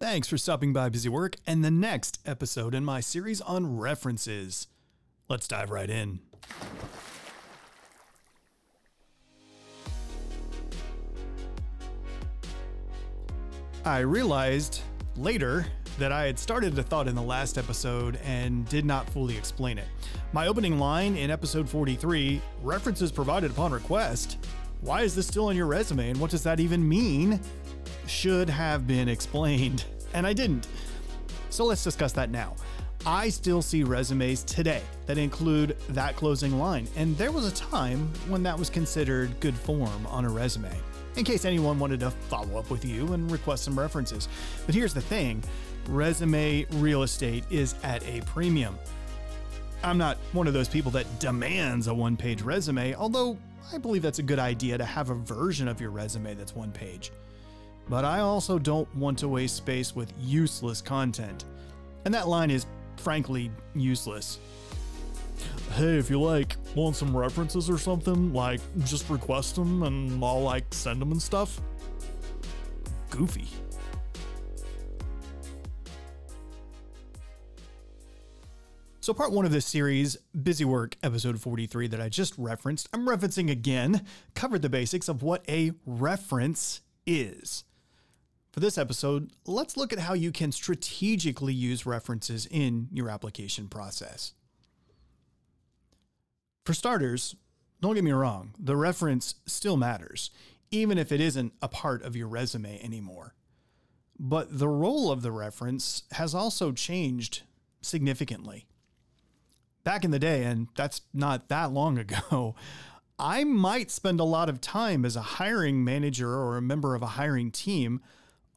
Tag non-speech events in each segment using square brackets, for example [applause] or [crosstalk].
Thanks for stopping by Busy Work and the next episode in my series on references. Let's dive right in. I realized later that I had started a thought in the last episode and did not fully explain it. My opening line in episode 43 references provided upon request. Why is this still on your resume and what does that even mean? Should have been explained, and I didn't. So let's discuss that now. I still see resumes today that include that closing line, and there was a time when that was considered good form on a resume in case anyone wanted to follow up with you and request some references. But here's the thing resume real estate is at a premium. I'm not one of those people that demands a one page resume, although I believe that's a good idea to have a version of your resume that's one page. But I also don't want to waste space with useless content. And that line is frankly useless. Hey, if you like, want some references or something, like just request them and I'll like send them and stuff. Goofy. So, part one of this series, Busy Work, episode 43, that I just referenced, I'm referencing again, covered the basics of what a reference is. For this episode, let's look at how you can strategically use references in your application process. For starters, don't get me wrong, the reference still matters, even if it isn't a part of your resume anymore. But the role of the reference has also changed significantly. Back in the day, and that's not that long ago, [laughs] I might spend a lot of time as a hiring manager or a member of a hiring team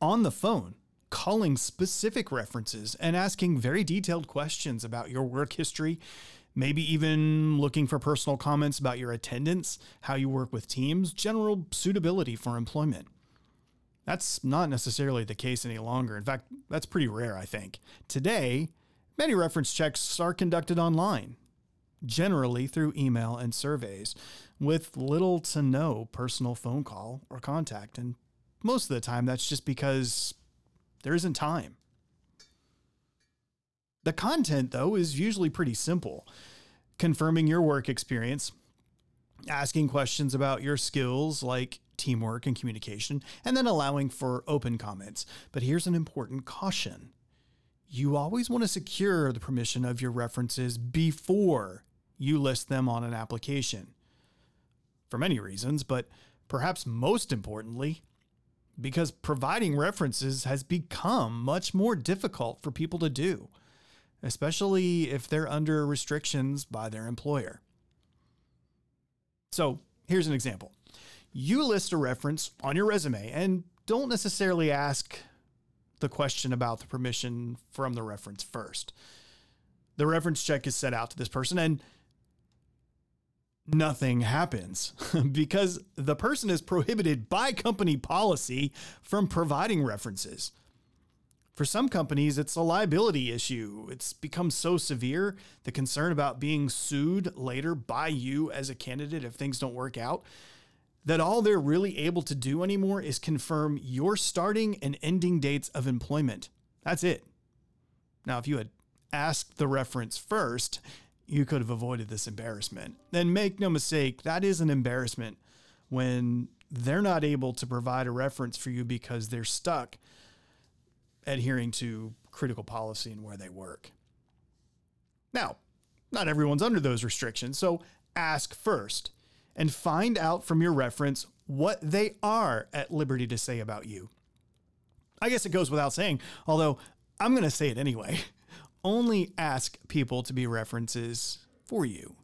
on the phone, calling specific references and asking very detailed questions about your work history, maybe even looking for personal comments about your attendance, how you work with teams, general suitability for employment. That's not necessarily the case any longer. In fact, that's pretty rare, I think. Today, many reference checks are conducted online, generally through email and surveys, with little to no personal phone call or contact. And most of the time, that's just because there isn't time. The content, though, is usually pretty simple confirming your work experience, asking questions about your skills like teamwork and communication, and then allowing for open comments. But here's an important caution you always want to secure the permission of your references before you list them on an application. For many reasons, but perhaps most importantly, because providing references has become much more difficult for people to do especially if they're under restrictions by their employer. So here's an example you list a reference on your resume and don't necessarily ask the question about the permission from the reference first. The reference check is set out to this person and nothing happens [laughs] because the person is prohibited by company policy from providing references. For some companies, it's a liability issue. It's become so severe, the concern about being sued later by you as a candidate if things don't work out, that all they're really able to do anymore is confirm your starting and ending dates of employment. That's it. Now, if you had asked the reference first, you could have avoided this embarrassment. And make no mistake, that is an embarrassment when they're not able to provide a reference for you because they're stuck adhering to critical policy and where they work. Now, not everyone's under those restrictions, so ask first and find out from your reference what they are at liberty to say about you. I guess it goes without saying, although I'm going to say it anyway. [laughs] Only ask people to be references for you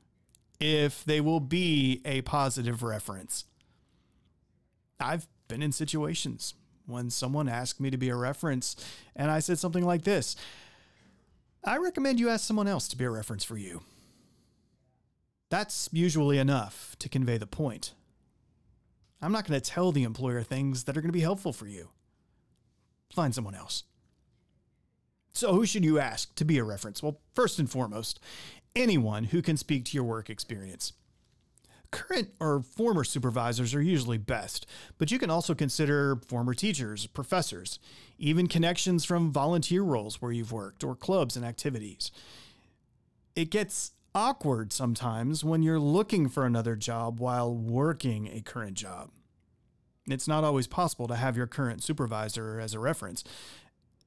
if they will be a positive reference. I've been in situations when someone asked me to be a reference, and I said something like this I recommend you ask someone else to be a reference for you. That's usually enough to convey the point. I'm not going to tell the employer things that are going to be helpful for you. Find someone else. So, who should you ask to be a reference? Well, first and foremost, anyone who can speak to your work experience. Current or former supervisors are usually best, but you can also consider former teachers, professors, even connections from volunteer roles where you've worked or clubs and activities. It gets awkward sometimes when you're looking for another job while working a current job. It's not always possible to have your current supervisor as a reference,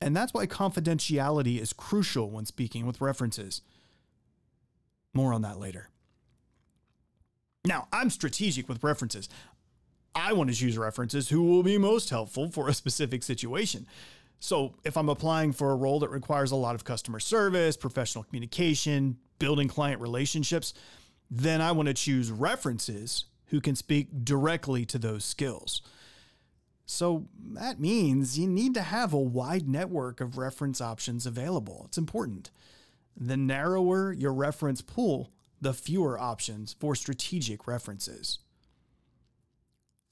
and that's why confidentiality is crucial when speaking with references. More on that later. Now, I'm strategic with references. I want to choose references who will be most helpful for a specific situation. So, if I'm applying for a role that requires a lot of customer service, professional communication, building client relationships, then I want to choose references who can speak directly to those skills. So that means you need to have a wide network of reference options available. It's important. The narrower your reference pool, the fewer options for strategic references.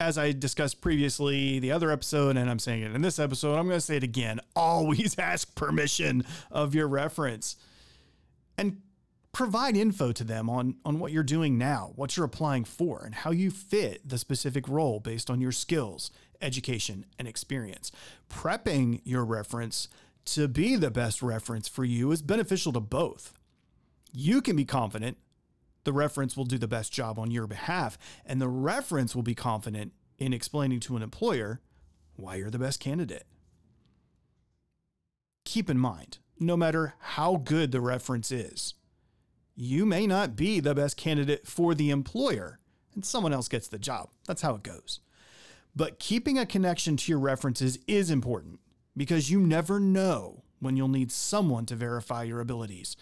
As I discussed previously, the other episode, and I'm saying it in this episode, I'm going to say it again. [laughs] Always ask permission of your reference and provide info to them on, on what you're doing now, what you're applying for, and how you fit the specific role based on your skills, education, and experience. Prepping your reference to be the best reference for you is beneficial to both. You can be confident the reference will do the best job on your behalf, and the reference will be confident in explaining to an employer why you're the best candidate. Keep in mind, no matter how good the reference is, you may not be the best candidate for the employer, and someone else gets the job. That's how it goes. But keeping a connection to your references is important because you never know when you'll need someone to verify your abilities.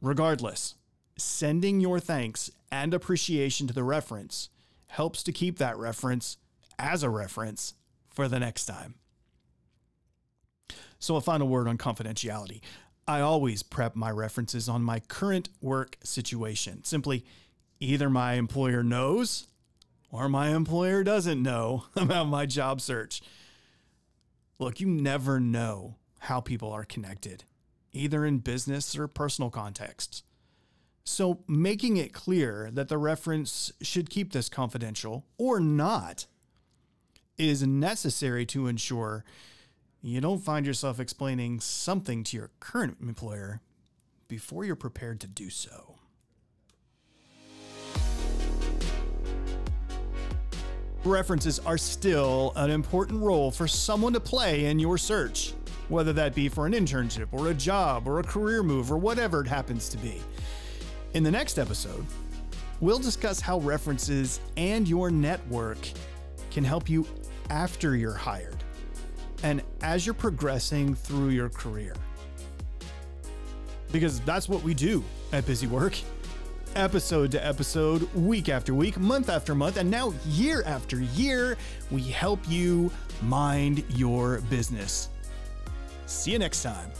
Regardless, sending your thanks and appreciation to the reference helps to keep that reference as a reference for the next time. So, a final word on confidentiality. I always prep my references on my current work situation. Simply, either my employer knows or my employer doesn't know [laughs] about my job search. Look, you never know how people are connected, either in business or personal contexts. So, making it clear that the reference should keep this confidential or not is necessary to ensure you don't find yourself explaining something to your current employer before you're prepared to do so. References are still an important role for someone to play in your search, whether that be for an internship or a job or a career move or whatever it happens to be. In the next episode, we'll discuss how references and your network can help you after you're hired and as you're progressing through your career. Because that's what we do at Busy Work episode to episode, week after week, month after month, and now year after year, we help you mind your business. See you next time.